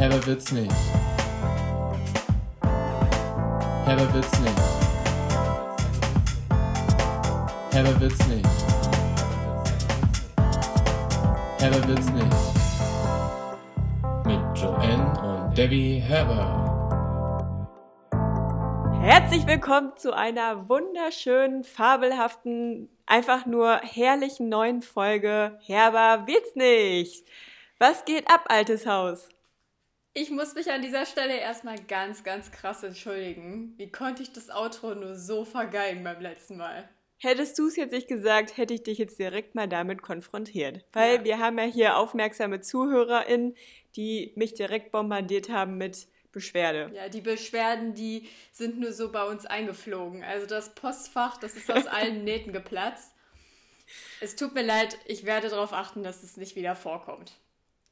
Herber wird's nicht. Herber wird's nicht. Herber wird's nicht. Herber wird's nicht. Mit Joanne und Debbie Herber. Herzlich willkommen zu einer wunderschönen, fabelhaften, einfach nur herrlichen neuen Folge Herber wird's nicht. Was geht ab, altes Haus? Ich muss mich an dieser Stelle erstmal ganz, ganz krass entschuldigen. Wie konnte ich das Outro nur so vergeigen beim letzten Mal? Hättest du es jetzt nicht gesagt, hätte ich dich jetzt direkt mal damit konfrontiert. Weil ja. wir haben ja hier aufmerksame ZuhörerInnen, die mich direkt bombardiert haben mit Beschwerde. Ja, die Beschwerden, die sind nur so bei uns eingeflogen. Also das Postfach, das ist aus allen Nähten geplatzt. Es tut mir leid, ich werde darauf achten, dass es nicht wieder vorkommt.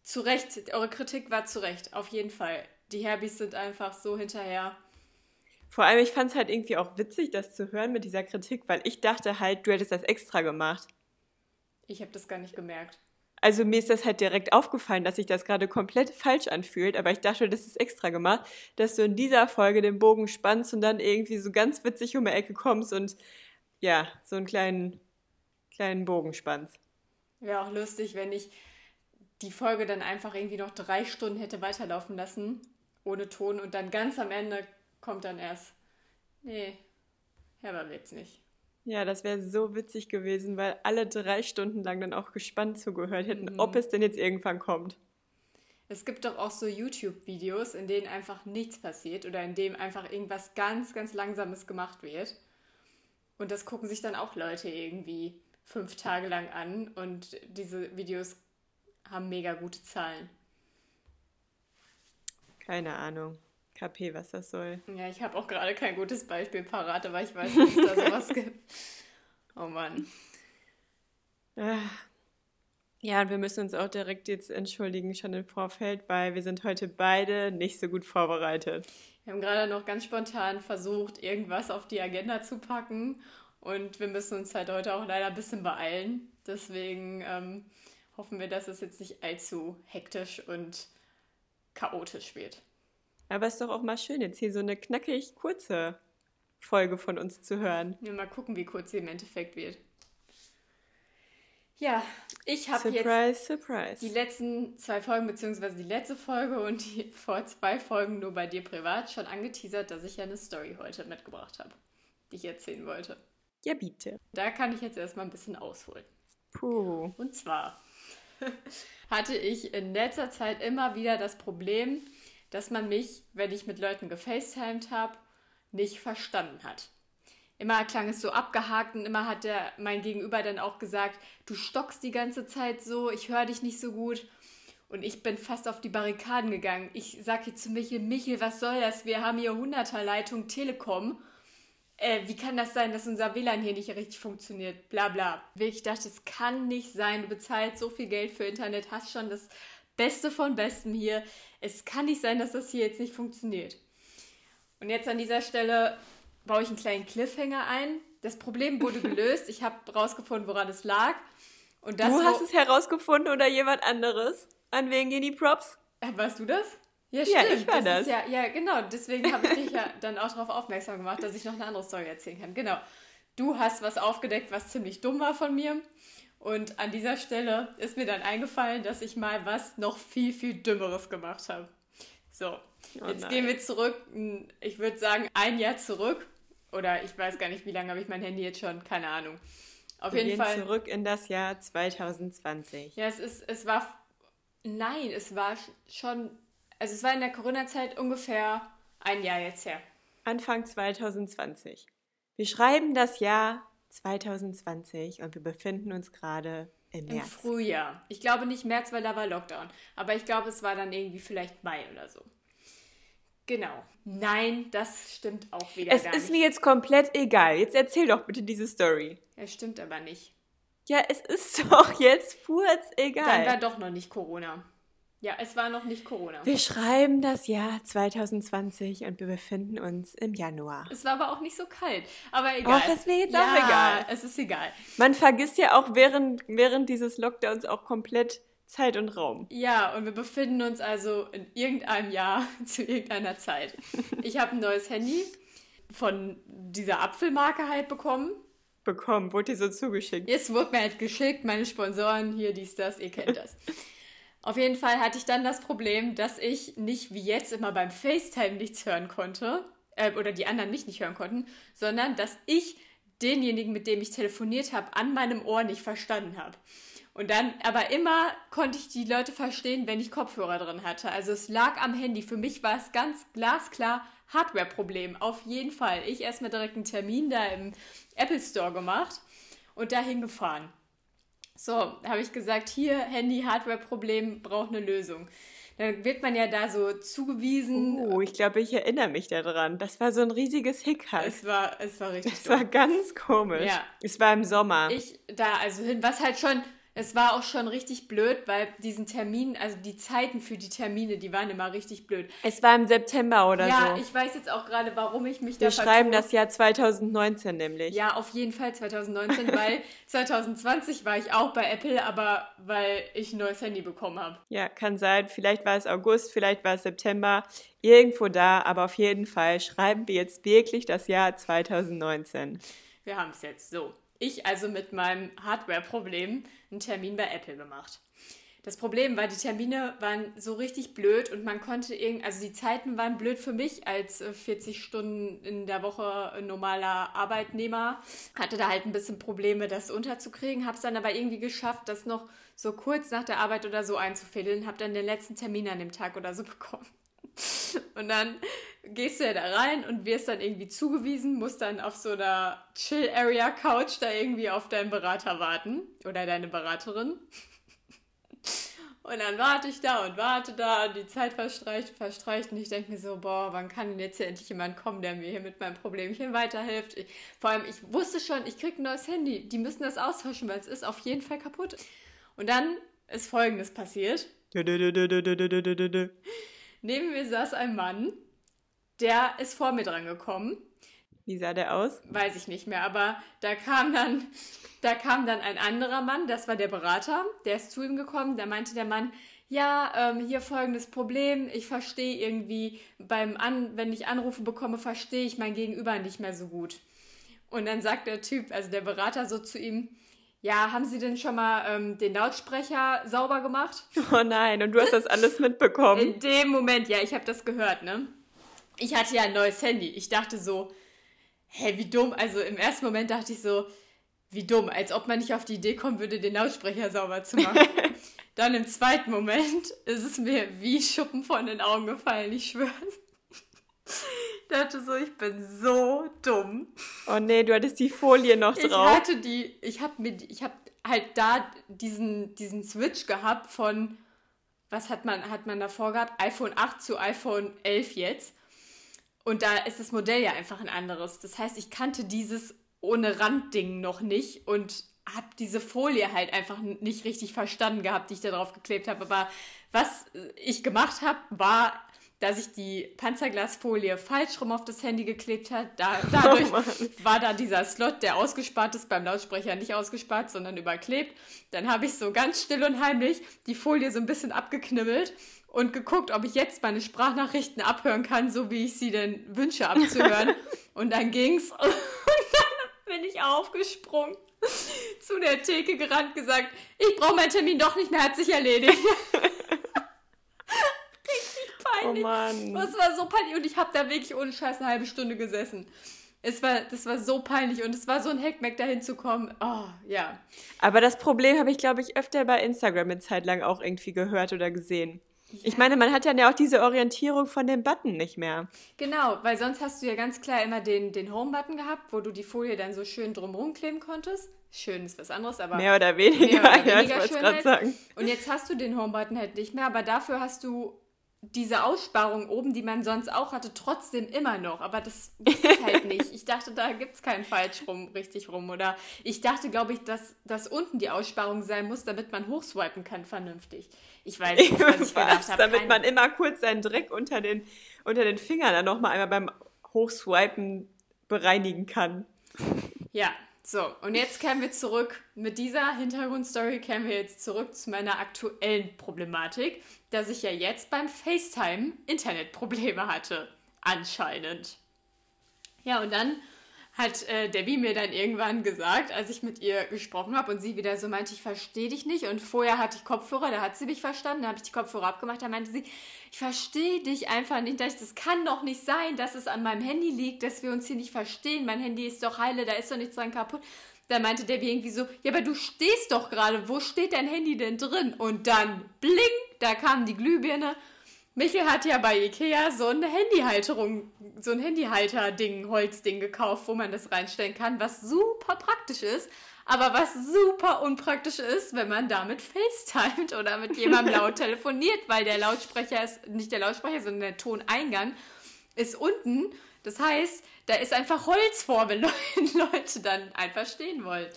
Zu Recht, eure Kritik war zu Recht, auf jeden Fall. Die Herbies sind einfach so hinterher. Vor allem, ich fand es halt irgendwie auch witzig, das zu hören mit dieser Kritik, weil ich dachte halt, du hättest das extra gemacht. Ich habe das gar nicht gemerkt. Also mir ist das halt direkt aufgefallen, dass sich das gerade komplett falsch anfühlt, aber ich dachte, das ist extra gemacht, dass du in dieser Folge den Bogen spannst und dann irgendwie so ganz witzig um die Ecke kommst und ja, so einen kleinen, kleinen Bogen spannst. Wäre auch lustig, wenn ich die Folge dann einfach irgendwie noch drei Stunden hätte weiterlaufen lassen, ohne Ton und dann ganz am Ende kommt dann erst, nee, Herbert wird's nicht. Ja, das wäre so witzig gewesen, weil alle drei Stunden lang dann auch gespannt zugehört hätten, mhm. ob es denn jetzt irgendwann kommt. Es gibt doch auch so YouTube-Videos, in denen einfach nichts passiert oder in dem einfach irgendwas ganz, ganz Langsames gemacht wird. Und das gucken sich dann auch Leute irgendwie fünf Tage lang an und diese Videos haben mega gute Zahlen. Keine Ahnung. KP, was das soll. Ja, ich habe auch gerade kein gutes Beispiel parat, aber ich weiß, dass es da sowas gibt. Oh Mann. Ah. Ja, und wir müssen uns auch direkt jetzt entschuldigen, schon im Vorfeld, weil wir sind heute beide nicht so gut vorbereitet. Wir haben gerade noch ganz spontan versucht, irgendwas auf die Agenda zu packen und wir müssen uns halt heute auch leider ein bisschen beeilen. Deswegen ähm, hoffen wir, dass es jetzt nicht allzu hektisch und chaotisch wird. Aber es ist doch auch mal schön, jetzt hier so eine knackig kurze Folge von uns zu hören. Ja, mal gucken, wie kurz sie im Endeffekt wird. Ja, ich habe jetzt surprise. die letzten zwei Folgen, beziehungsweise die letzte Folge und die vor zwei Folgen nur bei dir privat schon angeteasert, dass ich ja eine Story heute mitgebracht habe, die ich erzählen wollte. Ja, bitte. Da kann ich jetzt erstmal ein bisschen ausholen. Puh. Und zwar hatte ich in letzter Zeit immer wieder das Problem, dass man mich, wenn ich mit Leuten gefacetimed habe, nicht verstanden hat. Immer klang es so abgehakt und immer hat der, mein Gegenüber dann auch gesagt, du stockst die ganze Zeit so, ich höre dich nicht so gut. Und ich bin fast auf die Barrikaden gegangen. Ich sage zu Michel, Michel, was soll das? Wir haben hier 100er Leitung Telekom. Äh, wie kann das sein, dass unser WLAN hier nicht richtig funktioniert? Bla bla. Ich dachte, es kann nicht sein. Du bezahlst so viel Geld für Internet, hast schon das Beste von Bestem hier. Es kann nicht sein, dass das hier jetzt nicht funktioniert. Und jetzt an dieser Stelle baue ich einen kleinen Cliffhanger ein. Das Problem wurde gelöst. Ich habe herausgefunden, woran es lag. Und das, du hast es herausgefunden oder jemand anderes? An wen gehen die Props? Äh, warst du das? Ja, stimmt. Ja, ich war das. das. Ja, ja, genau. Deswegen habe ich dich ja dann auch darauf aufmerksam gemacht, dass ich noch eine andere Story erzählen kann. Genau. Du hast was aufgedeckt, was ziemlich dumm war von mir. Und an dieser Stelle ist mir dann eingefallen, dass ich mal was noch viel, viel Dümmeres gemacht habe. So, oh jetzt gehen wir zurück, ich würde sagen, ein Jahr zurück. Oder ich weiß gar nicht, wie lange habe ich mein Handy jetzt schon, keine Ahnung. Auf wir jeden gehen Fall. zurück in das Jahr 2020. Ja, es ist, es war, nein, es war schon, also es war in der Corona-Zeit ungefähr ein Jahr jetzt her. Anfang 2020. Wir schreiben das Jahr 2020 und wir befinden uns gerade im März. Im Frühjahr. Ich glaube nicht März, weil da war Lockdown. Aber ich glaube, es war dann irgendwie vielleicht Mai oder so. Genau. Nein, das stimmt auch wieder es gar nicht. Es ist mir jetzt komplett egal. Jetzt erzähl doch bitte diese Story. Es stimmt aber nicht. Ja, es ist doch jetzt furz egal. Dann war doch noch nicht Corona. Ja, es war noch nicht Corona. Wir schreiben das Jahr 2020 und wir befinden uns im Januar. Es war aber auch nicht so kalt. Aber egal. Oh, das wäre jetzt ja, auch egal. Es ist egal. Man vergisst ja auch während, während dieses Lockdowns auch komplett Zeit und Raum. Ja, und wir befinden uns also in irgendeinem Jahr zu irgendeiner Zeit. Ich habe ein neues Handy von dieser Apfelmarke halt bekommen. Bekommen, wurde dir so zugeschickt. Jetzt wurde mir halt geschickt, meine Sponsoren, hier, dies, das, ihr kennt das. Auf jeden Fall hatte ich dann das Problem, dass ich nicht wie jetzt immer beim FaceTime nichts hören konnte, äh, oder die anderen mich nicht hören konnten, sondern dass ich denjenigen, mit dem ich telefoniert habe, an meinem Ohr nicht verstanden habe. Und dann, aber immer konnte ich die Leute verstehen, wenn ich Kopfhörer drin hatte. Also es lag am Handy. Für mich war es ganz glasklar Hardware-Problem. Auf jeden Fall. Ich erstmal direkt einen Termin da im Apple Store gemacht und dahin gefahren. So, habe ich gesagt, hier Handy-Hardware-Problem braucht eine Lösung. Dann wird man ja da so zugewiesen. Oh, ich glaube, ich erinnere mich daran. Das war so ein riesiges Hickhack. Es war, es war richtig Das dumm. war ganz komisch. Ja. Es war im Sommer. ich da also hin, was halt schon, es war auch schon richtig blöd, weil diesen Termin, also die Zeiten für die Termine, die waren immer richtig blöd. es war im September oder ja, so. ich weiß jetzt auch gerade, warum ich mich Wir da schreiben vertue. das Jahr 2019 nämlich. Ja, auf jeden Fall 2019, weil 2020 war ich auch bei Apple, aber weil ich ein neues Handy bekommen habe. Ja, kann sein. Vielleicht war es August, vielleicht war es September. Irgendwo da, aber auf jeden Fall schreiben wir jetzt wirklich das Jahr 2019. Wir haben es jetzt so. Ich also mit meinem Hardware-Problem einen Termin bei Apple gemacht. Das Problem war, die Termine waren so richtig blöd und man konnte irgend, also die Zeiten waren blöd für mich als äh, 40 Stunden in der Woche äh, normaler Arbeitnehmer. Hatte da halt ein bisschen Probleme, das unterzukriegen, habe es dann aber irgendwie geschafft, das noch so kurz nach der Arbeit oder so einzufädeln, habe dann den letzten Termin an dem Tag oder so bekommen. Und dann gehst du ja da rein und wirst dann irgendwie zugewiesen, musst dann auf so einer Chill-Area-Couch da irgendwie auf deinen Berater warten oder deine Beraterin. Und dann warte ich da und warte da, und die Zeit verstreicht, verstreicht und ich denke mir so, boah, wann kann denn jetzt hier endlich jemand kommen, der mir hier mit meinem Problemchen weiterhilft? Ich, vor allem, ich wusste schon, ich krieg ein neues Handy, die müssen das austauschen, weil es ist auf jeden Fall kaputt. Und dann ist Folgendes passiert. Neben mir saß ein Mann, der ist vor mir dran gekommen. Wie sah der aus? Weiß ich nicht mehr, aber da kam dann, da kam dann ein anderer Mann, das war der Berater, der ist zu ihm gekommen, da meinte der Mann, ja, ähm, hier folgendes Problem, ich verstehe irgendwie beim An, wenn ich Anrufe bekomme, verstehe ich mein Gegenüber nicht mehr so gut. Und dann sagt der Typ, also der Berater so zu ihm, ja, haben Sie denn schon mal ähm, den Lautsprecher sauber gemacht? Oh nein, und du hast das alles mitbekommen. In dem Moment, ja, ich habe das gehört, ne? Ich hatte ja ein neues Handy. Ich dachte so, hä, wie dumm. Also im ersten Moment dachte ich so, wie dumm, als ob man nicht auf die Idee kommen würde, den Lautsprecher sauber zu machen. Dann im zweiten Moment ist es mir wie Schuppen von den Augen gefallen, ich schwöre. Ich dachte so, ich bin so dumm. Oh nee, du hattest die Folie noch Ich drauf. hatte die, ich habe mir, ich habe halt da diesen, diesen Switch gehabt von, was hat man, hat man davor gehabt? iPhone 8 zu iPhone 11 jetzt. Und da ist das Modell ja einfach ein anderes. Das heißt, ich kannte dieses ohne Randding noch nicht und habe diese Folie halt einfach nicht richtig verstanden gehabt, die ich da drauf geklebt habe. Aber was ich gemacht habe, war, dass ich die Panzerglasfolie falsch rum auf das Handy geklebt habe. Da, dadurch Mann. war da dieser Slot, der ausgespart ist, beim Lautsprecher nicht ausgespart, sondern überklebt. Dann habe ich so ganz still und heimlich die Folie so ein bisschen abgeknibbelt und geguckt, ob ich jetzt meine Sprachnachrichten abhören kann, so wie ich sie denn wünsche abzuhören. und dann ging's. Und dann bin ich aufgesprungen, zu der Theke gerannt, gesagt, ich brauche meinen Termin doch nicht mehr, hat sich erledigt. Oh peinlich. Mann. Das war so peinlich und ich habe da wirklich ohne Scheiß eine halbe Stunde gesessen. Es war, das war so peinlich und es war so ein Heckmeck, da hinzukommen. Oh, ja. Aber das Problem habe ich, glaube ich, öfter bei Instagram eine Zeit lang auch irgendwie gehört oder gesehen. Ich meine, man hat dann ja auch diese Orientierung von dem Button nicht mehr. Genau, weil sonst hast du ja ganz klar immer den, den Home-Button gehabt, wo du die Folie dann so schön drumherum kleben konntest. Schön ist was anderes, aber Mehr oder weniger. mehr oder ja, ich weniger wollte gerade halt. sagen. Und jetzt hast du den Home-Button halt nicht mehr, aber dafür hast du diese Aussparung oben, die man sonst auch hatte, trotzdem immer noch. Aber das ich halt nicht. Ich dachte, da gibt es keinen falsch rum, richtig rum. Oder ich dachte, glaube ich, dass, dass unten die Aussparung sein muss, damit man hochswipen kann vernünftig. Ich weiß nicht, was ich gedacht habe. damit Keine- man immer kurz seinen Dreck unter den, unter den Fingern dann nochmal einmal beim Hochswipen bereinigen kann. Ja, So, und jetzt kehren wir zurück. Mit dieser Hintergrundstory kehren wir jetzt zurück zu meiner aktuellen Problematik, dass ich ja jetzt beim FaceTime Internetprobleme hatte. Anscheinend. Ja, und dann hat äh, Debbie mir dann irgendwann gesagt, als ich mit ihr gesprochen habe und sie wieder so meinte, ich verstehe dich nicht. Und vorher hatte ich Kopfhörer, da hat sie mich verstanden, da habe ich die Kopfhörer abgemacht, da meinte sie, ich verstehe dich einfach nicht. Das kann doch nicht sein, dass es an meinem Handy liegt, dass wir uns hier nicht verstehen. Mein Handy ist doch heile, da ist doch nichts dran kaputt. Da meinte der wie irgendwie so, ja, aber du stehst doch gerade, wo steht dein Handy denn drin? Und dann, bling, da kam die Glühbirne. Michael hat ja bei Ikea so eine Handyhalterung, so ein Handyhalter-Ding, Holzding gekauft, wo man das reinstellen kann, was super praktisch ist aber was super unpraktisch ist, wenn man damit FaceTimet oder mit jemandem laut telefoniert, weil der Lautsprecher ist, nicht der Lautsprecher, sondern der Toneingang ist unten. Das heißt, da ist einfach Holz vor, wenn Leute dann einfach stehen wollen.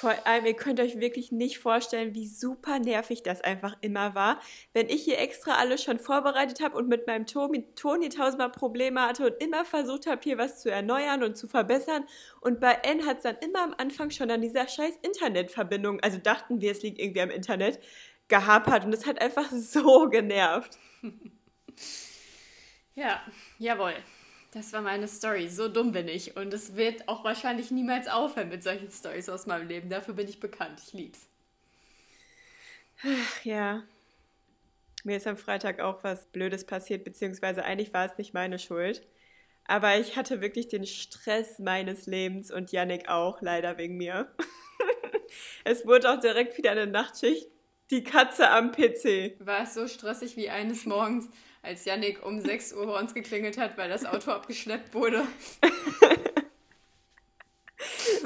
Vor allem, ihr könnt euch wirklich nicht vorstellen, wie super nervig das einfach immer war. Wenn ich hier extra alles schon vorbereitet habe und mit meinem Ton, Ton hier tausendmal Probleme hatte und immer versucht habe, hier was zu erneuern und zu verbessern. Und bei N hat es dann immer am Anfang schon an dieser scheiß Internetverbindung, also dachten wir, es liegt irgendwie am Internet, gehapert. Und es hat einfach so genervt. ja, jawohl. Das war meine Story. So dumm bin ich. Und es wird auch wahrscheinlich niemals aufhören mit solchen Stories aus meinem Leben. Dafür bin ich bekannt. Ich lieb's. Ach, ja. Mir ist am Freitag auch was Blödes passiert, beziehungsweise eigentlich war es nicht meine Schuld. Aber ich hatte wirklich den Stress meines Lebens und Yannick auch, leider wegen mir. es wurde auch direkt wieder eine Nachtschicht. Die Katze am PC. War es so stressig wie eines Morgens? Als Yannick um 6 Uhr bei uns geklingelt hat, weil das Auto abgeschleppt wurde.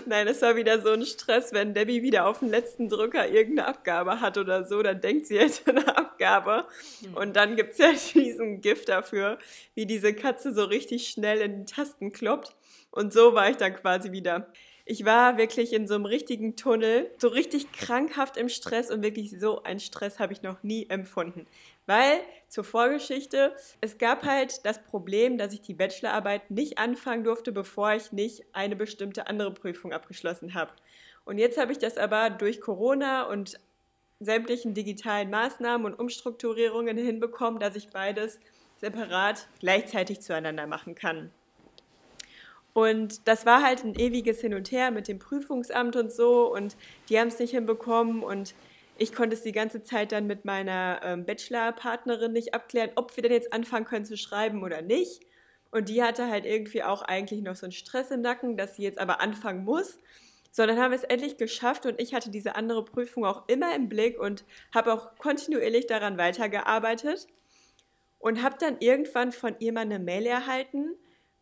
Nein, es war wieder so ein Stress, wenn Debbie wieder auf den letzten Drücker irgendeine Abgabe hat oder so, dann denkt sie, hätte eine Abgabe. Hm. Und dann gibt es ja diesen Gift dafür, wie diese Katze so richtig schnell in die Tasten kloppt. Und so war ich dann quasi wieder. Ich war wirklich in so einem richtigen Tunnel, so richtig krankhaft im Stress und wirklich so einen Stress habe ich noch nie empfunden. Weil zur Vorgeschichte, es gab halt das Problem, dass ich die Bachelorarbeit nicht anfangen durfte, bevor ich nicht eine bestimmte andere Prüfung abgeschlossen habe. Und jetzt habe ich das aber durch Corona und sämtlichen digitalen Maßnahmen und Umstrukturierungen hinbekommen, dass ich beides separat gleichzeitig zueinander machen kann. Und das war halt ein ewiges Hin und Her mit dem Prüfungsamt und so und die haben es nicht hinbekommen und ich konnte es die ganze Zeit dann mit meiner ähm, Bachelor-Partnerin nicht abklären, ob wir denn jetzt anfangen können zu schreiben oder nicht. Und die hatte halt irgendwie auch eigentlich noch so einen Stress im Nacken, dass sie jetzt aber anfangen muss. So, dann haben wir es endlich geschafft und ich hatte diese andere Prüfung auch immer im Blick und habe auch kontinuierlich daran weitergearbeitet und habe dann irgendwann von ihr mal eine Mail erhalten,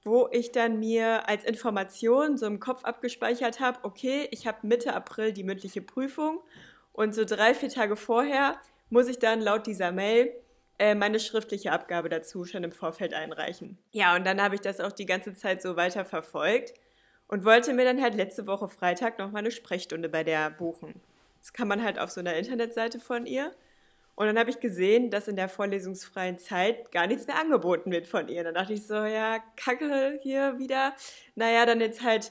wo ich dann mir als Information so im Kopf abgespeichert habe, okay, ich habe Mitte April die mündliche Prüfung und so drei, vier Tage vorher muss ich dann laut dieser Mail äh, meine schriftliche Abgabe dazu schon im Vorfeld einreichen. Ja, und dann habe ich das auch die ganze Zeit so weiter verfolgt und wollte mir dann halt letzte Woche Freitag noch mal eine Sprechstunde bei der buchen. Das kann man halt auf so einer Internetseite von ihr. Und dann habe ich gesehen, dass in der vorlesungsfreien Zeit gar nichts mehr angeboten wird von ihr. Dann dachte ich so, ja, kacke hier wieder. Naja, dann jetzt halt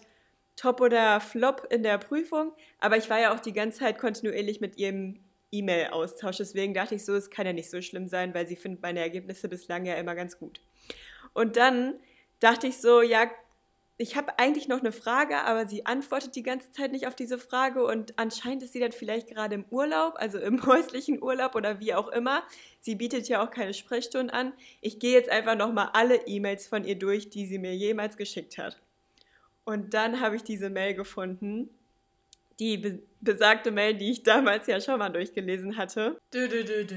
Top oder Flop in der Prüfung, aber ich war ja auch die ganze Zeit kontinuierlich mit ihrem E-Mail-Austausch. Deswegen dachte ich so, es kann ja nicht so schlimm sein, weil sie findet meine Ergebnisse bislang ja immer ganz gut. Und dann dachte ich so, ja, ich habe eigentlich noch eine Frage, aber sie antwortet die ganze Zeit nicht auf diese Frage und anscheinend ist sie dann vielleicht gerade im Urlaub, also im häuslichen Urlaub oder wie auch immer. Sie bietet ja auch keine Sprechstunden an. Ich gehe jetzt einfach nochmal alle E-Mails von ihr durch, die sie mir jemals geschickt hat. Und dann habe ich diese Mail gefunden, die be besagte Mail, die ich damals ja schon mal durchgelesen hatte. Du, du, du,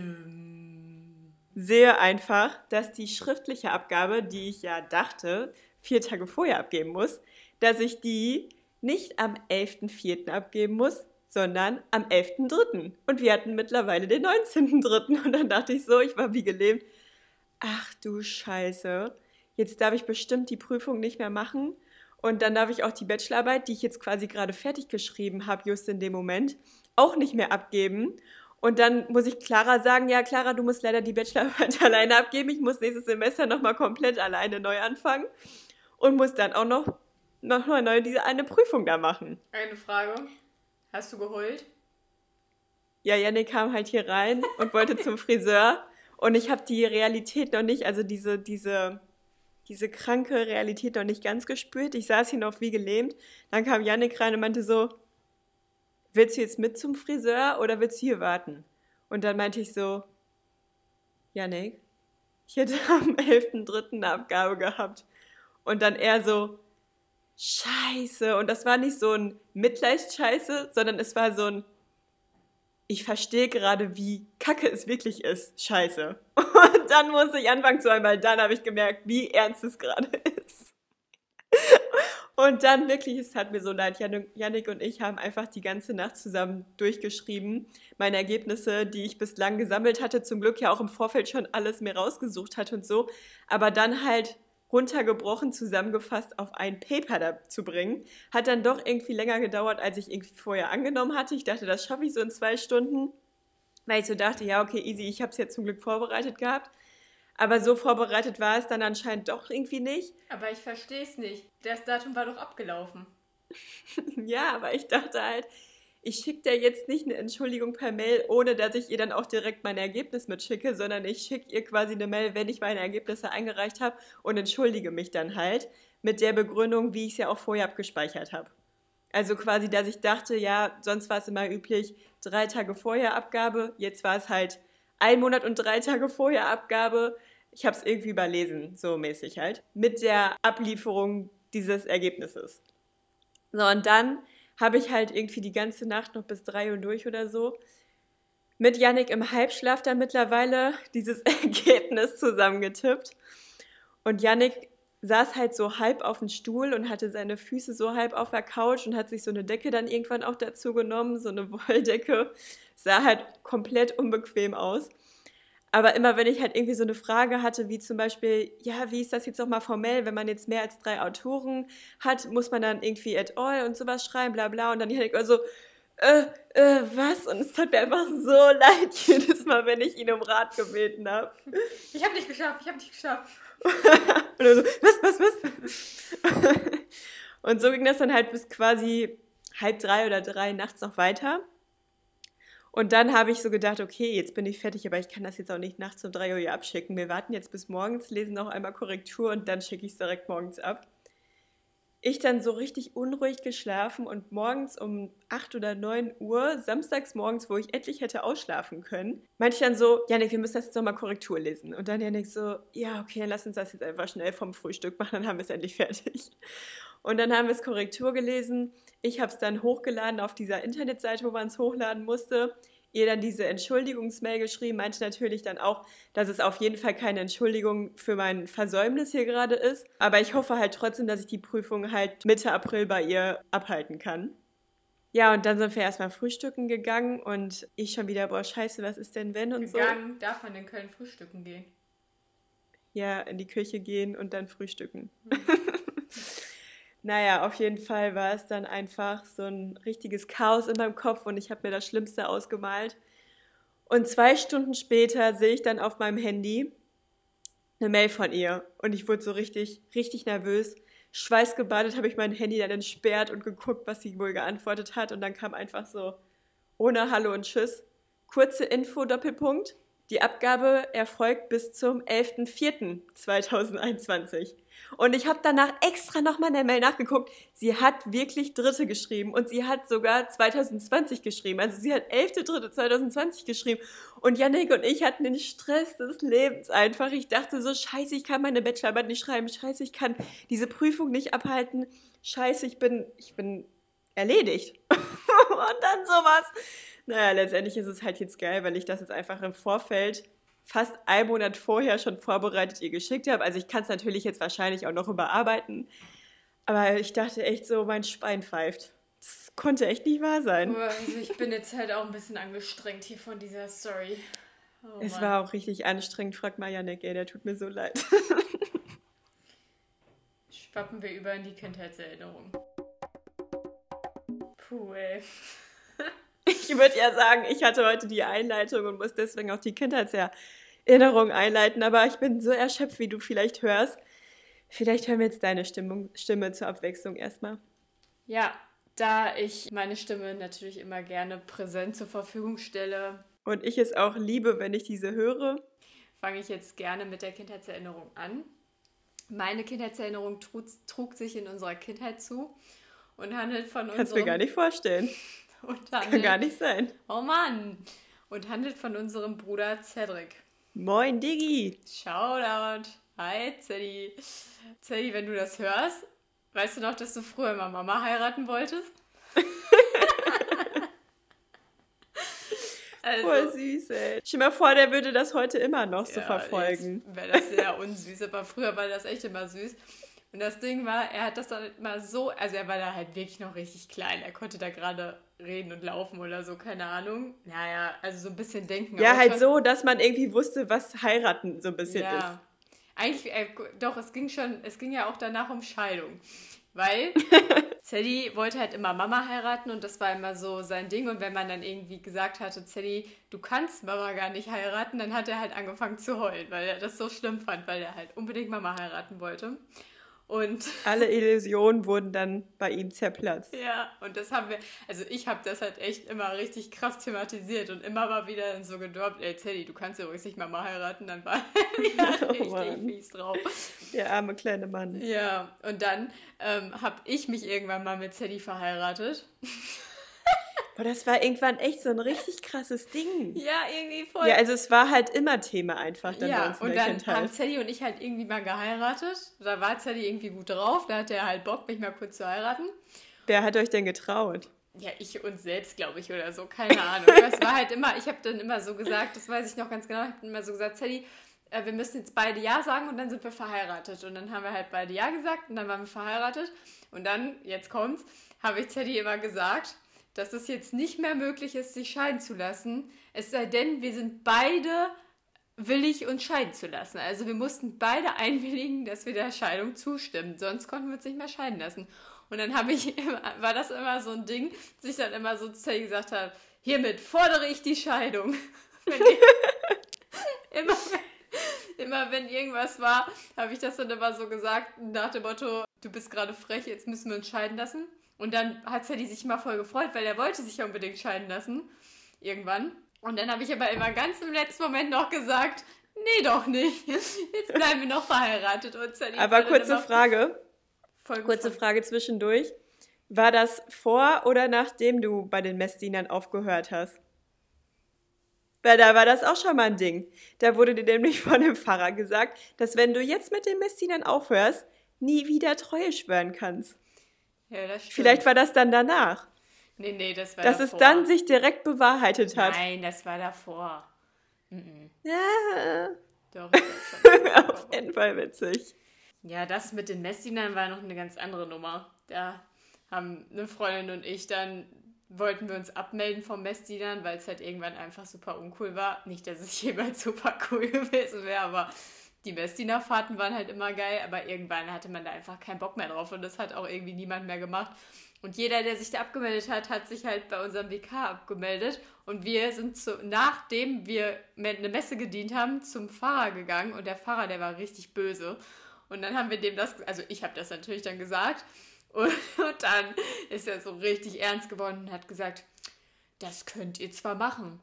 Sehr einfach, dass die schriftliche Abgabe, die ich ja dachte, vier Tage vorher abgeben muss, dass ich die nicht am 11.04. abgeben muss, sondern am 11.03. Und wir hatten mittlerweile den 19.03. Und dann dachte ich so, ich war wie gelähmt. Ach du Scheiße, jetzt darf ich bestimmt die Prüfung nicht mehr machen und dann darf ich auch die Bachelorarbeit, die ich jetzt quasi gerade fertig geschrieben habe, just in dem Moment, auch nicht mehr abgeben. Und dann muss ich Clara sagen, ja Clara, du musst leider die Bachelorarbeit alleine abgeben. Ich muss nächstes Semester nochmal komplett alleine neu anfangen. Und muss dann auch noch noch mal neu diese eine Prüfung da machen. Eine Frage. Hast du geheult? Ja, Yannick kam halt hier rein und wollte zum Friseur und ich habe die Realität noch nicht, also diese, diese, diese kranke Realität noch nicht ganz gespürt. Ich saß hier noch wie gelähmt. Dann kam Yannick rein und meinte so, willst du jetzt mit zum Friseur oder willst du hier warten? Und dann meinte ich so, Yannick, ich hätte am 11.3. eine Abgabe gehabt. Und dann er so, Scheiße. Und das war nicht so ein Mitleidsscheiße, sondern es war so ein, ich verstehe gerade, wie kacke es wirklich ist. Scheiße. Und dann musste ich anfangen zu einmal, dann habe ich gemerkt, wie ernst es gerade ist. Und dann wirklich, es hat mir so leid, Yannick und ich haben einfach die ganze Nacht zusammen durchgeschrieben. Meine Ergebnisse, die ich bislang gesammelt hatte, zum Glück ja auch im Vorfeld schon alles mir rausgesucht hat und so. Aber dann halt runtergebrochen, zusammengefasst auf ein Paper da zu bringen. Hat dann doch irgendwie länger gedauert, als ich irgendwie vorher angenommen hatte. Ich dachte, das schaffe ich so in zwei Stunden, weil ich so dachte, ja, okay, easy, ich habe es jetzt zum Glück vorbereitet gehabt. Aber so vorbereitet war es dann anscheinend doch irgendwie nicht. Aber ich verstehe es nicht. Das Datum war doch abgelaufen. ja, aber ich dachte halt, ich schicke dir jetzt nicht eine Entschuldigung per Mail, ohne dass ich ihr dann auch direkt mein Ergebnis mitschicke, sondern ich schicke ihr quasi eine Mail, wenn ich meine Ergebnisse eingereicht habe und entschuldige mich dann halt mit der Begründung, wie ich es ja auch vorher abgespeichert habe. Also quasi, dass ich dachte, ja, sonst war es immer üblich, drei Tage vorher Abgabe, jetzt war es halt ein Monat und drei Tage vorher Abgabe. Ich habe es irgendwie überlesen, so mäßig halt, mit der Ablieferung dieses Ergebnisses. So, und dann habe ich halt irgendwie die ganze Nacht noch bis drei Uhr durch oder so mit Yannick im Halbschlaf dann mittlerweile dieses Ergebnis zusammengetippt. Und Yannick saß halt so halb auf dem Stuhl und hatte seine Füße so halb auf der Couch und hat sich so eine Decke dann irgendwann auch dazu genommen, so eine Wolldecke. Sah halt komplett unbequem aus. Aber immer wenn ich halt irgendwie so eine Frage hatte, wie zum Beispiel, ja, wie ist das jetzt nochmal formell, wenn man jetzt mehr als drei Autoren hat, muss man dann irgendwie at all und sowas schreiben, bla bla. Und dann hatte ich also, äh, äh, was? Und es hat mir einfach so leid jedes Mal, wenn ich ihn um Rat gebeten habe. Ich habe nicht geschafft, ich habe nicht geschafft. und er so, was, was, was? und so ging das dann halt bis quasi halb drei oder drei nachts noch weiter. Und dann habe ich so gedacht, okay, jetzt bin ich fertig, aber ich kann das jetzt auch nicht nachts um 3 Uhr hier abschicken. Wir warten jetzt bis morgens, lesen noch einmal Korrektur und dann schicke ich es direkt morgens ab. Ich dann so richtig unruhig geschlafen und morgens um 8 oder 9 Uhr, samstags morgens, wo ich endlich hätte ausschlafen können, meinte ich dann so, Janik, wir müssen das jetzt nochmal Korrektur lesen. Und dann Janik so, ja, okay, dann lass uns das jetzt einfach schnell vom Frühstück machen, dann haben wir es endlich fertig. Und dann haben wir es Korrektur gelesen ich habe es dann hochgeladen auf dieser Internetseite, wo man es hochladen musste. Ihr dann diese Entschuldigungsmail geschrieben, meinte natürlich dann auch, dass es auf jeden Fall keine Entschuldigung für mein Versäumnis hier gerade ist. Aber ich hoffe halt trotzdem, dass ich die Prüfung halt Mitte April bei ihr abhalten kann. Ja, und dann sind wir erstmal frühstücken gegangen und ich schon wieder, boah, scheiße, was ist denn wenn und gegangen, so. Gegangen, darf man in Köln frühstücken gehen? Ja, in die Küche gehen und dann frühstücken. Mhm. Naja, auf jeden Fall war es dann einfach so ein richtiges Chaos in meinem Kopf und ich habe mir das Schlimmste ausgemalt. Und zwei Stunden später sehe ich dann auf meinem Handy eine Mail von ihr und ich wurde so richtig, richtig nervös. Schweißgebadet habe ich mein Handy dann entsperrt und geguckt, was sie wohl geantwortet hat und dann kam einfach so ohne Hallo und Tschüss. Kurze Info, Doppelpunkt. Die Abgabe erfolgt bis zum 11.04.2021. Und ich habe danach extra nochmal in der Mail nachgeguckt. Sie hat wirklich Dritte geschrieben und sie hat sogar 2020 geschrieben. Also sie hat 11.03.2020 geschrieben. Und Yannick und ich hatten den Stress des Lebens einfach. Ich dachte so, scheiße, ich kann meine Bachelorarbeit nicht schreiben. Scheiße, ich kann diese Prüfung nicht abhalten. Scheiße, ich bin, ich bin erledigt. und dann sowas. Naja, letztendlich ist es halt jetzt geil, weil ich das jetzt einfach im Vorfeld fast einen Monat vorher schon vorbereitet ihr geschickt habe. Also ich kann es natürlich jetzt wahrscheinlich auch noch überarbeiten. Aber ich dachte echt so, mein Spein pfeift. Das konnte echt nicht wahr sein. Also ich bin jetzt halt auch ein bisschen angestrengt hier von dieser Story. Oh es war auch richtig anstrengend, fragt mal Janek, ey, der tut mir so leid. Schwappen wir über in die Kindheitserinnerung. Puh, ey. Ich würde ja sagen, ich hatte heute die Einleitung und muss deswegen auch die Kindheitserinnerung einleiten, aber ich bin so erschöpft, wie du vielleicht hörst. Vielleicht hören wir jetzt deine Stimmung, Stimme zur Abwechslung erstmal. Ja, da ich meine Stimme natürlich immer gerne präsent zur Verfügung stelle, Und ich es auch liebe, wenn ich diese höre. fange ich jetzt gerne mit der Kindheitserinnerung an. Meine Kindheitserinnerung trug, trug sich in unserer Kindheit zu und handelt von Kannst unserem... mir gar nicht vorstellen. Und Kann handelt, gar nicht sein. Oh Mann! Und handelt von unserem Bruder Cedric. Moin, Diggi. Shoutout! Hi, Zeddy. Zeddy, wenn du das hörst, weißt du noch, dass du früher immer Mama heiraten wolltest? also, Voll süß, ey. Stell dir mal vor, der würde das heute immer noch so verfolgen. Wäre das sehr unsüß, aber früher war das echt immer süß. Und das Ding war, er hat das dann immer so, also er war da halt wirklich noch richtig klein. Er konnte da gerade reden und laufen oder so, keine Ahnung. Naja, also so ein bisschen denken. Ja, halt so, dass man irgendwie wusste, was heiraten so ein bisschen ja. ist. Eigentlich, äh, doch, es ging schon, es ging ja auch danach um Scheidung. Weil Zeddy wollte halt immer Mama heiraten und das war immer so sein Ding. Und wenn man dann irgendwie gesagt hatte, Zeddy, du kannst Mama gar nicht heiraten, dann hat er halt angefangen zu heulen, weil er das so schlimm fand, weil er halt unbedingt Mama heiraten wollte. Und Alle Illusionen wurden dann bei ihm zerplatzt. ja, und das haben wir, also ich habe das halt echt immer richtig krass thematisiert und immer mal wieder so gedroppt, ey Teddy, du kannst ja übrigens nicht Mama heiraten, dann war er Oh richtig Mann. fies drauf. Der arme kleine Mann. Ja, und dann ähm, habe ich mich irgendwann mal mit Teddy verheiratet. Boah, das war irgendwann echt so ein richtig krasses Ding. Ja, irgendwie voll. Ja, also es war halt immer Thema einfach dann ja, und dann haben Kindheit. Teddy und ich halt irgendwie mal geheiratet. Da war Teddy irgendwie gut drauf, da hatte er halt Bock, mich mal kurz zu heiraten. Wer hat euch denn getraut? Ja, ich uns selbst, glaube ich, oder so, keine Ahnung. Das war halt immer, ich habe dann immer so gesagt, das weiß ich noch ganz genau, ich habe immer so gesagt, Teddy, äh, wir müssen jetzt beide Ja sagen und dann sind wir verheiratet. Und dann haben wir halt beide Ja gesagt und dann waren wir verheiratet. Und dann, jetzt kommt's, habe ich Teddy immer gesagt, dass es jetzt nicht mehr möglich ist, sich scheiden zu lassen. Es sei denn, wir sind beide willig, uns scheiden zu lassen. Also wir mussten beide einwilligen, dass wir der Scheidung zustimmen. Sonst konnten wir uns nicht mehr scheiden lassen. Und dann habe ich immer, war das immer so ein Ding, dass ich dann immer so zu gesagt habe, hiermit fordere ich die Scheidung. Immer, immer wenn irgendwas war, habe ich das dann immer so gesagt, nach dem Motto, du bist gerade frech, jetzt müssen wir uns scheiden lassen. Und dann hat Teddy sich immer voll gefreut, weil er wollte sich ja unbedingt scheiden lassen. Irgendwann. Und dann habe ich aber immer ganz im letzten Moment noch gesagt, nee, doch nicht. Jetzt bleiben wir noch verheiratet. Und war Aber kurze Frage, voll kurze. Frage zwischendurch. War das vor oder nachdem du bei den Messdienern aufgehört hast? Weil da war das auch schon mal ein Ding. Da wurde dir nämlich von dem Pfarrer gesagt, dass wenn du jetzt mit den Messdienern aufhörst, nie wieder Treue schwören kannst. Ja, das stimmt. Vielleicht war das dann danach, Nee, nee, das war dass davor. es dann sich direkt bewahrheitet hat. Nein, das war davor. Mhm. Ja, Doch, auf jeden Fall witzig. Ja, das mit den Messdienern war noch eine ganz andere Nummer. Da haben eine Freundin und ich dann wollten wir uns abmelden vom Messdienern, weil es halt irgendwann einfach super uncool war. Nicht, dass es jemals super cool gewesen wäre, aber die Messdienerfahrten waren halt immer geil, aber irgendwann hatte man da einfach keinen Bock mehr drauf und das hat auch irgendwie niemand mehr gemacht. Und jeder, der sich da abgemeldet hat, hat sich halt bei unserem WK abgemeldet. Und wir sind zu, nachdem wir eine Messe gedient haben, zum Pfarrer gegangen. Und der Pfarrer, der war richtig böse. Und dann haben wir dem das, also ich habe das natürlich dann gesagt. Und, und dann ist er so richtig ernst geworden und hat gesagt, das könnt ihr zwar machen,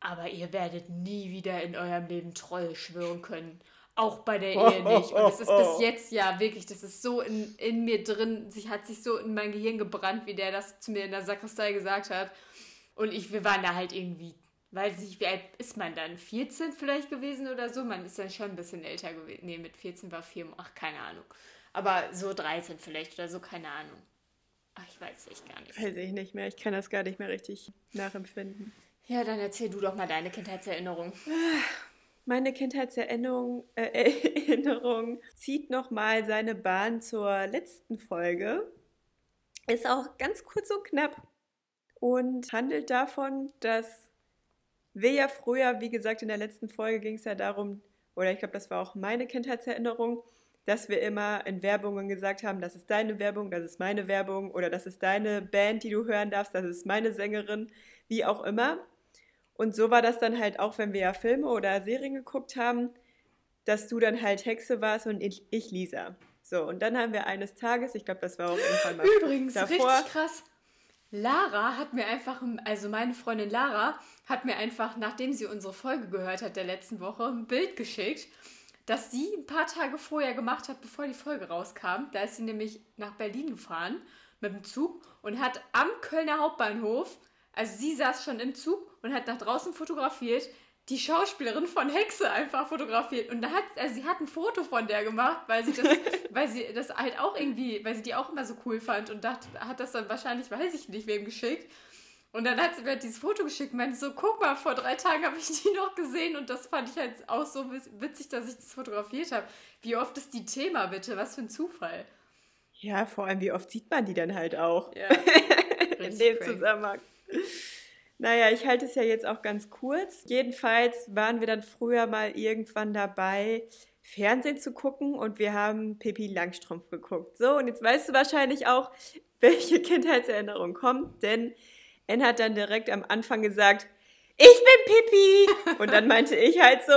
aber ihr werdet nie wieder in eurem Leben Treue schwören können. Auch bei der Ehe nicht. Und es ist bis jetzt ja wirklich, das ist so in, in mir drin, sich hat sich so in mein Gehirn gebrannt, wie der das zu mir in der Sakristei gesagt hat. Und ich, wir waren da halt irgendwie, weiß nicht, wie alt ist man dann? 14 vielleicht gewesen oder so? Man ist dann schon ein bisschen älter gewesen. Nee, mit 14 war 4, ach, keine Ahnung. Aber so 13 vielleicht oder so, keine Ahnung. Ach, ich weiß es echt gar nicht. Weiß ich nicht mehr. Ich kann das gar nicht mehr richtig nachempfinden. Ja, dann erzähl du doch mal deine Kindheitserinnerung. Meine Kindheitserinnerung äh, Erinnerung zieht nochmal seine Bahn zur letzten Folge. Ist auch ganz kurz und knapp und handelt davon, dass wir ja früher, wie gesagt, in der letzten Folge ging es ja darum, oder ich glaube, das war auch meine Kindheitserinnerung, dass wir immer in Werbungen gesagt haben, das ist deine Werbung, das ist meine Werbung oder das ist deine Band, die du hören darfst, das ist meine Sängerin, wie auch immer. Und so war das dann halt auch, wenn wir ja Filme oder Serien geguckt haben, dass du dann halt Hexe warst und ich, ich Lisa. So, und dann haben wir eines Tages, ich glaube, das war auch irgendwann mal Übrigens, davor. richtig krass. Lara hat mir einfach, also meine Freundin Lara hat mir einfach, nachdem sie unsere Folge gehört hat der letzten Woche, ein Bild geschickt, das sie ein paar Tage vorher gemacht hat, bevor die Folge rauskam. Da ist sie nämlich nach Berlin gefahren mit dem Zug und hat am Kölner Hauptbahnhof, also sie saß schon im Zug und hat nach draußen fotografiert, die Schauspielerin von Hexe einfach fotografiert. Und da hat, also sie hat ein Foto von der gemacht, weil sie das, weil sie das halt auch irgendwie, weil sie die auch immer so cool fand und dachte, hat das dann wahrscheinlich, weiß ich nicht, wem geschickt. Und dann hat sie mir dieses Foto geschickt und meinte so, guck mal, vor drei Tagen habe ich die noch gesehen und das fand ich halt auch so witzig, dass ich das fotografiert habe. Wie oft ist die Thema bitte? Was für ein Zufall. Ja, vor allem, wie oft sieht man die dann halt auch? Ja. In dem Zusammenhang. Naja, ich halte es ja jetzt auch ganz kurz. Jedenfalls waren wir dann früher mal irgendwann dabei, Fernsehen zu gucken und wir haben Pippi Langstrumpf geguckt. So, und jetzt weißt du wahrscheinlich auch, welche Kindheitserinnerung kommt, denn N hat dann direkt am Anfang gesagt, ich bin Pippi. Und dann meinte ich halt so,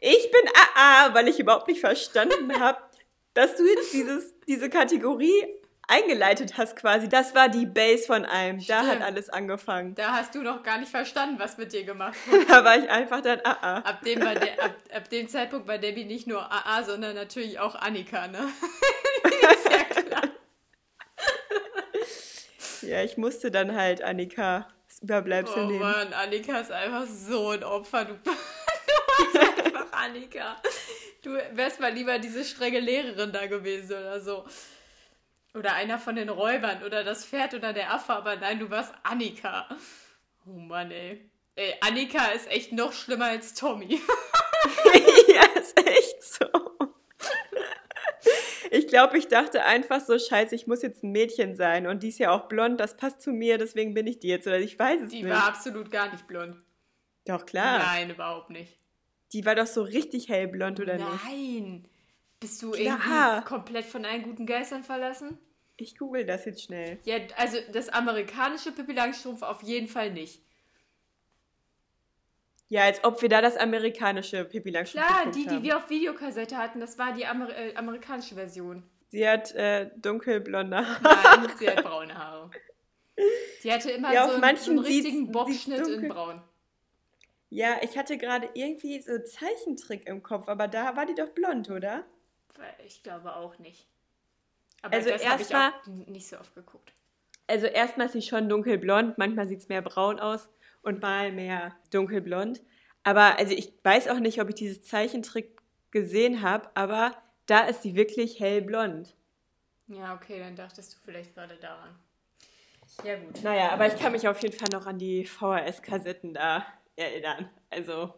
ich bin AA, weil ich überhaupt nicht verstanden habe, dass du jetzt dieses, diese Kategorie eingeleitet hast quasi. Das war die Base von allem. Da hat Stimmt. alles angefangen. Da hast du noch gar nicht verstanden, was mit dir gemacht wurde. Da war ich einfach dann AA. Ab dem, war der, ab, ab dem Zeitpunkt war Debbie nicht nur AA, sondern natürlich auch Annika, ne? ist ja klar. Ja, ich musste dann halt Annika das Überbleibsel Oh nehmen. Mann, Annika ist einfach so ein Opfer. Du, du bist einfach Annika. Du wärst mal lieber diese strenge Lehrerin da gewesen oder so. Oder einer von den Räubern oder das Pferd oder der Affe, aber nein, du warst Annika. Oh Mann, ey. Ey, Annika ist echt noch schlimmer als Tommy. ja, ist echt so. Ich glaube, ich dachte einfach so, scheiße, ich muss jetzt ein Mädchen sein und die ist ja auch blond, das passt zu mir, deswegen bin ich die jetzt. Oder ich weiß es Die nicht. war absolut gar nicht blond. doch, klar. Nein, überhaupt nicht. Die war doch so richtig hellblond, oder nicht? Nein. Bist du Klar. irgendwie komplett von allen guten Geistern verlassen? Ich google das jetzt schnell. Ja, also das amerikanische Pippi Langstrumpf auf jeden Fall nicht. Ja, als ob wir da das amerikanische Pippi Langstrumpf Klar, die, die haben. wir auf Videokassette hatten, das war die Amer äh, amerikanische Version. Sie hat äh, dunkelblonde Haare. Nein, sie hat braune Haare. Die hatte immer Ja, so, einen- manchen so einen richtigen Bobschnitt in braun. Ja, ich hatte gerade irgendwie so Zeichentrick im Kopf, aber da war die doch blond, oder? Ich glaube auch nicht. Aber Also erstmal- nicht so oft geguckt. Also erstmal ist sie schon dunkelblond, manchmal sieht es mehr braun aus und mal mehr dunkelblond. Aber also ich weiß auch nicht, ob ich dieses Zeichentrick gesehen habe, aber da ist sie wirklich hellblond. Ja, okay, dann dachtest du vielleicht gerade daran. Ja, gut. Naja, aber ich kann mich auf jeden Fall noch an die VHS-Kassetten da erinnern. Also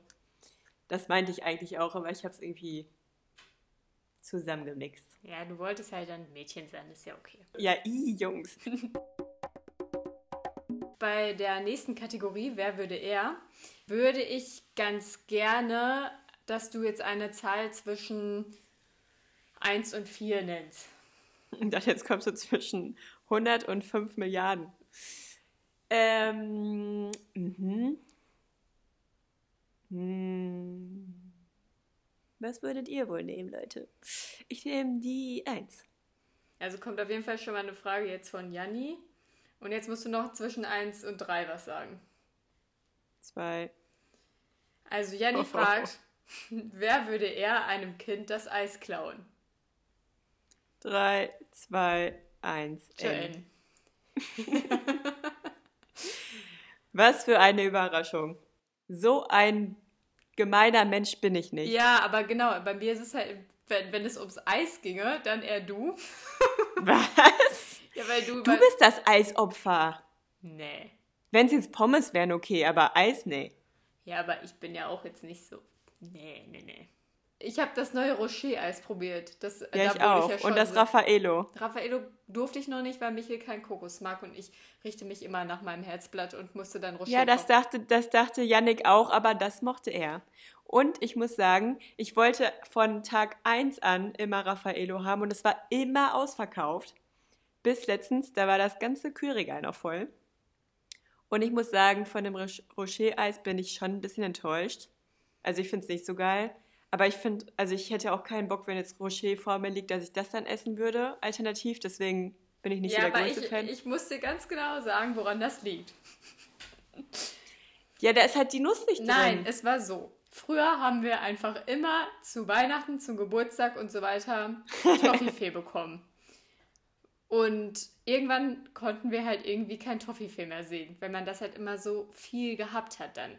das meinte ich eigentlich auch, aber ich habe es irgendwie zusammengemixt. Ja, du wolltest halt ein Mädchen sein, ist ja okay. Ja, i, Jungs. Bei der nächsten Kategorie, wer würde er, würde ich ganz gerne, dass du jetzt eine Zahl zwischen 1 und 4 nennst. Und dann jetzt kommst du zwischen 100 und 5 Milliarden. Ähm, mhm. Hm. Was würdet ihr wohl nehmen, Leute? Ich nehme die 1. Also kommt auf jeden Fall schon mal eine Frage jetzt von Janni. Und jetzt musst du noch zwischen 1 und 3 was sagen. 2. Also Janni Oh. fragt, wer würde er einem Kind das Eis klauen? 3, 2, 1. Joanne. Was für eine Überraschung. So ein gemeiner Mensch bin ich nicht. Ja, aber genau, bei mir ist es halt, wenn, wenn es ums Eis ginge, dann eher du. Was? Ja, weil du, Du bist das Eisopfer. Nee. Wenn es jetzt Pommes wären, okay, aber Eis, nee. Ja, aber ich bin ja auch jetzt nicht so. Nee, nee, nee. Ich habe das neue Rocher-Eis probiert. Das, Ja, da ich auch. ja schon Und das so- Raffaello. Raffaello durfte ich noch nicht, weil Michael keinen Kokos mag und ich richte mich immer nach meinem Herzblatt und musste dann Rocher Ja, das kaufen. dachte, das dachte Yannick auch, aber das mochte er. Und ich muss sagen, ich wollte von Tag 1 an immer Raffaello haben und es war immer ausverkauft. Bis letztens, da war das ganze Kühlregal noch voll. Und ich muss sagen, von dem Roch- Rocher-Eis bin ich schon ein bisschen enttäuscht. Also ich finde es nicht so geil. Aber ich finde, also ich hätte auch keinen Bock, wenn jetzt Rocher vor mir liegt, dass ich das dann essen würde, alternativ. Deswegen bin ich nicht ja, so der aber größte ich, Fan. ich muss dir ganz genau sagen, woran das liegt. ja, da ist halt die Nuss nicht drin. Nein, es war so. Früher haben wir einfach immer zu Weihnachten, zum Geburtstag und so weiter Toffifee bekommen. Und irgendwann konnten wir halt irgendwie kein Toffifee mehr sehen, wenn man das halt immer so viel gehabt hat dann.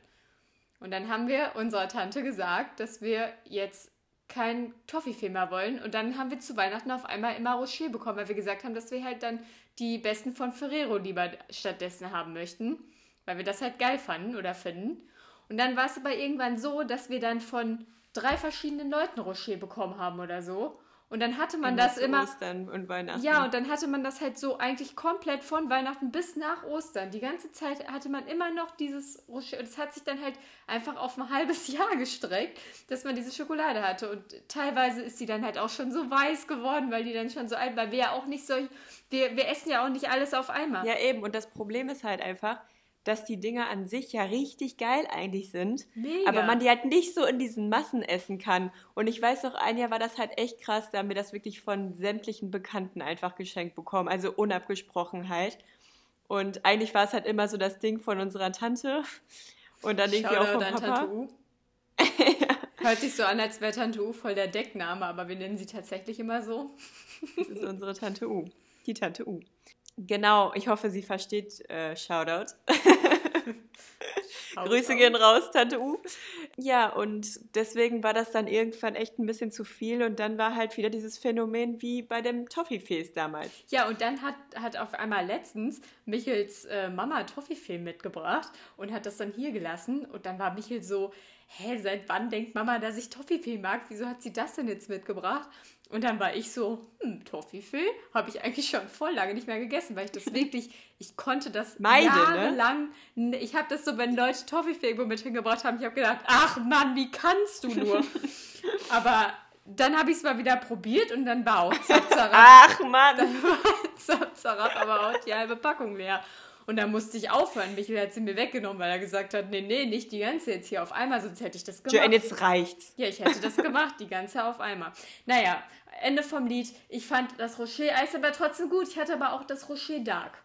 Und dann haben wir unserer Tante gesagt, dass wir jetzt kein Toffifee mehr wollen. Und dann haben wir zu Weihnachten auf einmal immer Rocher bekommen, weil wir gesagt haben, dass wir halt dann die besten von Ferrero lieber stattdessen haben möchten, weil wir das halt geil fanden oder finden. Und dann war es aber irgendwann so, dass wir dann von drei verschiedenen Leuten Rocher bekommen haben oder so. Und dann hatte man das zu immer. Ostern und Weihnachten. Ja, und dann hatte man das halt so eigentlich komplett von Weihnachten bis nach Ostern. Die ganze Zeit hatte man immer noch dieses Rocher. Und es hat sich dann halt einfach auf ein halbes Jahr gestreckt, dass man diese Schokolade hatte. Und teilweise ist die dann halt auch schon so weiß geworden, weil die dann schon so alt, weil wir ja auch nicht so. Wir, wir essen ja auch nicht alles auf einmal. Ja, eben. Und das Problem ist halt einfach, dass die Dinger an sich ja richtig geil eigentlich sind, Mega. aber man die halt nicht so in diesen Massen essen kann. Und ich weiß noch, ein Jahr war das halt echt krass, da haben wir das wirklich von sämtlichen Bekannten einfach geschenkt bekommen, also unabgesprochen halt. Und eigentlich war es halt immer so das Ding von unserer Tante und dann irgendwie auch an Papa. Tante U. Hört sich so an, als wäre Tante U voll der Deckname, aber wir nennen sie tatsächlich immer so. Das ist unsere Tante U. Die Tante U. Genau, ich hoffe, sie versteht äh, Shoutout. Grüße gehen raus, Tante U. Ja, und deswegen war das dann irgendwann echt ein bisschen zu viel und dann war halt wieder dieses Phänomen wie bei dem Toffifees damals. Ja, und dann hat, hat auf einmal letztens Michels äh, Mama Toffifee mitgebracht und hat das dann hier gelassen. Und dann war Michel so, hä, seit wann denkt Mama, dass ich Toffifee mag? Wieso hat sie das denn jetzt mitgebracht? Und dann war ich so, hm, Toffifee habe ich eigentlich schon voll lange nicht mehr gegessen, weil ich das wirklich, ich konnte das Meide, ne? jahrelang, ne? ich habe das so, wenn Leute Toffifee irgendwo mit hingebracht haben, ich habe gedacht, ach Mann, wie kannst du nur? Aber dann habe ich es mal wieder probiert und dann war auch Zap, Zarab, Ach Mann! dann war Zap, Zarab aber auch die halbe Packung leer. Und dann musste ich aufhören. Michael hat sie mir weggenommen, weil er gesagt hat, nee, nee, nicht die ganze jetzt hier auf einmal, sonst hätte ich das gemacht. Joanne, jetzt reicht's. Ja, ich hätte das gemacht, die ganze auf einmal. Naja, Ende vom Lied. Ich fand das Rocher-Eis aber trotzdem gut. Ich hatte aber auch das Rocher Dark.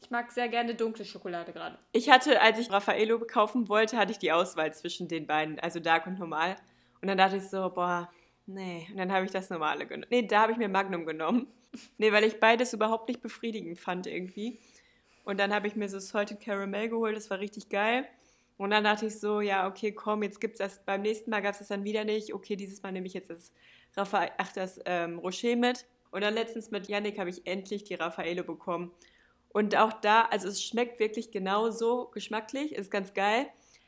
Ich mag sehr gerne dunkle Schokolade gerade. Ich hatte, als ich Raffaello kaufen wollte, hatte ich die Auswahl zwischen den beiden, also Dark und Normal. Und dann dachte ich so, boah, nee. Und dann habe ich das Normale genommen. Nee, da habe ich mir Magnum genommen. Nee, weil ich beides überhaupt nicht befriedigend fand irgendwie. Und dann habe ich mir so Salted Caramel geholt, das war richtig geil. Und dann dachte ich so, ja, okay, komm, jetzt gibt's das, beim nächsten Mal gab es das dann wieder nicht. Okay, dieses Mal nehme ich jetzt das, Raffa ach, das ähm, Rocher mit. Und dann letztens mit Yannick habe ich endlich die Raffaello bekommen. Und auch da, also es schmeckt wirklich genauso geschmacklich, ist ganz geil.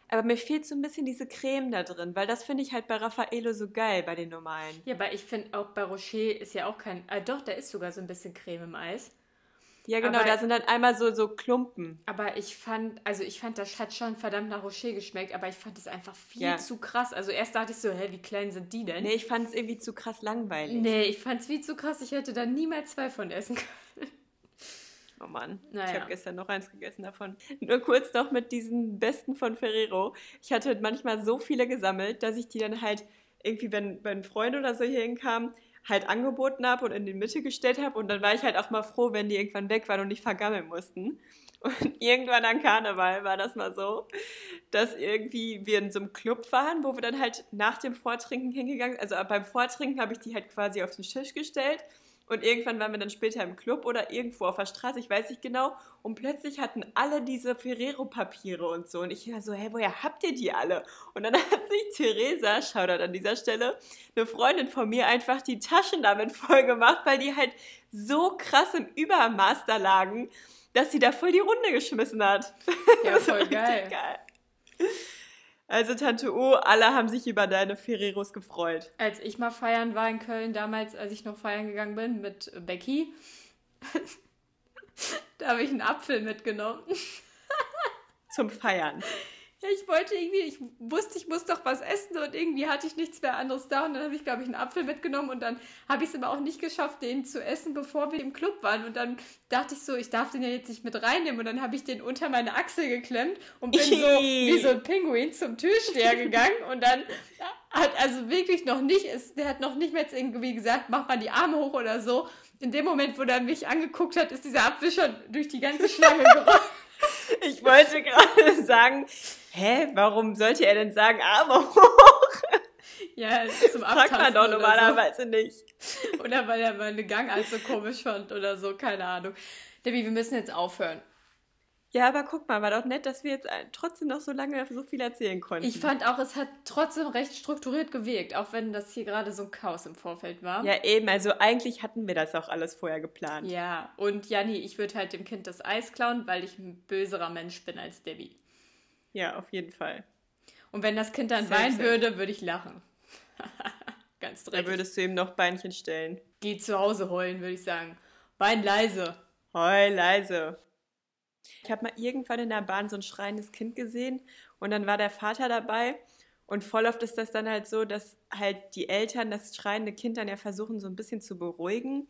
Aber mir fehlt so ein bisschen diese Creme da drin, weil das finde ich halt bei Raffaello so geil, bei den normalen. Ja, aber ich finde auch bei Rocher ist ja auch kein. Äh, doch, da ist sogar so ein bisschen Creme im Eis. Ja, genau, Aber- da sind dann einmal so, so Klumpen. Aber ich fand, also ich fand, das hat schon verdammt nach Rocher geschmeckt, aber ich fand es einfach viel Ja. zu krass. Also erst dachte ich so, hä, wie klein sind die denn? Nee, ich fand es irgendwie zu krass langweilig. Nee, ich fand es viel zu krass. Ich hätte da niemals zwei von essen können. Oh Mann, Naja. ich habe gestern noch eins gegessen davon. Nur kurz noch mit diesen besten von Ferrero. Ich hatte manchmal so viele gesammelt, dass ich die dann halt irgendwie, wenn, wenn Freunde oder so hier hinkamen, halt angeboten habe und in die Mitte gestellt habe. Und dann war ich halt auch mal froh, wenn die irgendwann weg waren und nicht vergammeln mussten. Und irgendwann an Karneval war das mal so, dass irgendwie wir in so einem Club waren, wo wir dann halt nach dem Vortrinken hingegangen Also beim Vortrinken habe ich die halt quasi auf den Tisch gestellt. Und irgendwann waren wir dann später im Club oder irgendwo auf der Straße, ich weiß nicht genau. Und plötzlich hatten alle diese Ferrero-Papiere und so. Und ich war so, hey, woher habt ihr die alle? Und dann hat sich Theresa, Shoutout an dieser Stelle, eine Freundin von mir einfach die Taschen damit voll gemacht, weil die halt so krass im Übermaß da lagen, dass sie da voll die Runde geschmissen hat. Ja, voll geil. geil. Also Tante O, alle haben sich über deine Ferreros gefreut. Als ich mal feiern war in Köln, damals, als ich noch feiern gegangen bin mit Becky, da habe ich einen Apfel mitgenommen. Zum Feiern. Ich wollte irgendwie, ich wusste, ich muss doch was essen und irgendwie hatte ich nichts mehr anderes da und dann habe ich, glaube ich, einen Apfel mitgenommen und dann habe ich es aber auch nicht geschafft, den zu essen, bevor wir im Club waren und dann dachte ich so, ich darf den ja jetzt nicht mit reinnehmen und dann habe ich den unter meine Achsel geklemmt und bin so wie so ein Pinguin zum Türsteher gegangen und dann hat also wirklich noch nicht, ist, der hat noch nicht mehr jetzt irgendwie gesagt, mach mal die Arme hoch oder so. In dem Moment, wo er mich angeguckt hat, ist dieser Apfel schon durch die ganze Schlange gerollt. Ich wollte gerade sagen, hä, warum sollte er denn sagen, Arme hoch? Ja, zum Fragt man Abtasten doch normalerweise nicht. So. Oder weil er meine Gangart so komisch fand oder so, keine Ahnung. Debbie, wir müssen jetzt aufhören. Ja, aber guck mal, war doch nett, dass wir jetzt äh, trotzdem noch so lange so viel erzählen konnten. Ich fand auch, es hat trotzdem recht strukturiert gewirkt, auch wenn das hier gerade so ein Chaos im Vorfeld war. ja, eben, also eigentlich hatten wir das auch alles vorher geplant. Ja, und Janni, ich würde halt dem Kind das Eis klauen, weil ich ein böserer Mensch bin als Debbie. Ja, auf jeden Fall. Und wenn das Kind dann Safe, weinen safe. würde, würde ich lachen. Ganz Da dreckig. würdest du ihm noch Beinchen stellen. Geh zu Hause heulen, würde ich sagen. Wein leise. Heul leise. Ich habe mal irgendwann in der Bahn so ein schreiendes Kind gesehen und dann war der Vater dabei und voll oft ist das dann halt so, dass halt die Eltern das schreiende Kind dann ja versuchen so ein bisschen zu beruhigen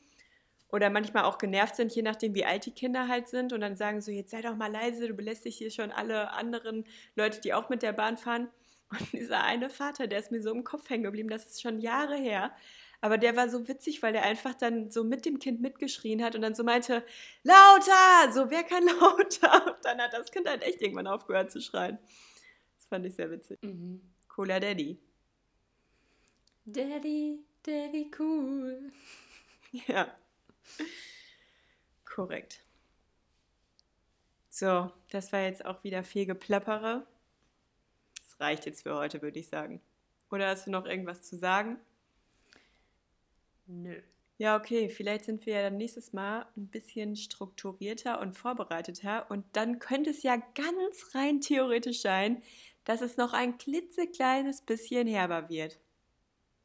oder manchmal auch genervt sind, je nachdem wie alt die Kinder halt sind und dann sagen so, jetzt sei doch mal leise, du belästigst hier schon alle anderen Leute, die auch mit der Bahn fahren. Und dieser eine Vater, der ist mir so im Kopf hängen geblieben, das ist schon Jahre her. Aber der war so witzig, weil der einfach dann so mit dem Kind mitgeschrien hat und dann so meinte, lauter! So, wer kann lauter? Und dann hat das Kind halt echt irgendwann aufgehört zu schreien. Das fand ich sehr witzig. Mhm. Cooler Daddy. Daddy, Daddy cool. Ja. Korrekt. So, das war jetzt auch wieder viel Geplappere. Das reicht jetzt für heute, würde ich sagen. Oder hast du noch irgendwas zu sagen? Nö. Ja, okay, vielleicht sind wir ja dann nächstes Mal ein bisschen strukturierter und vorbereiteter und dann könnte es ja ganz rein theoretisch sein, dass es noch ein klitzekleines bisschen herber wird.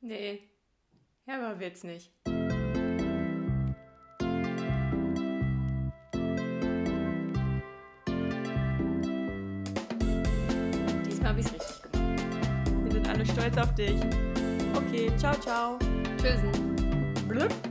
Nee. Herber wird's nicht. Stolz auf dich. Okay, ciao, ciao. Tschüssen. Blöp.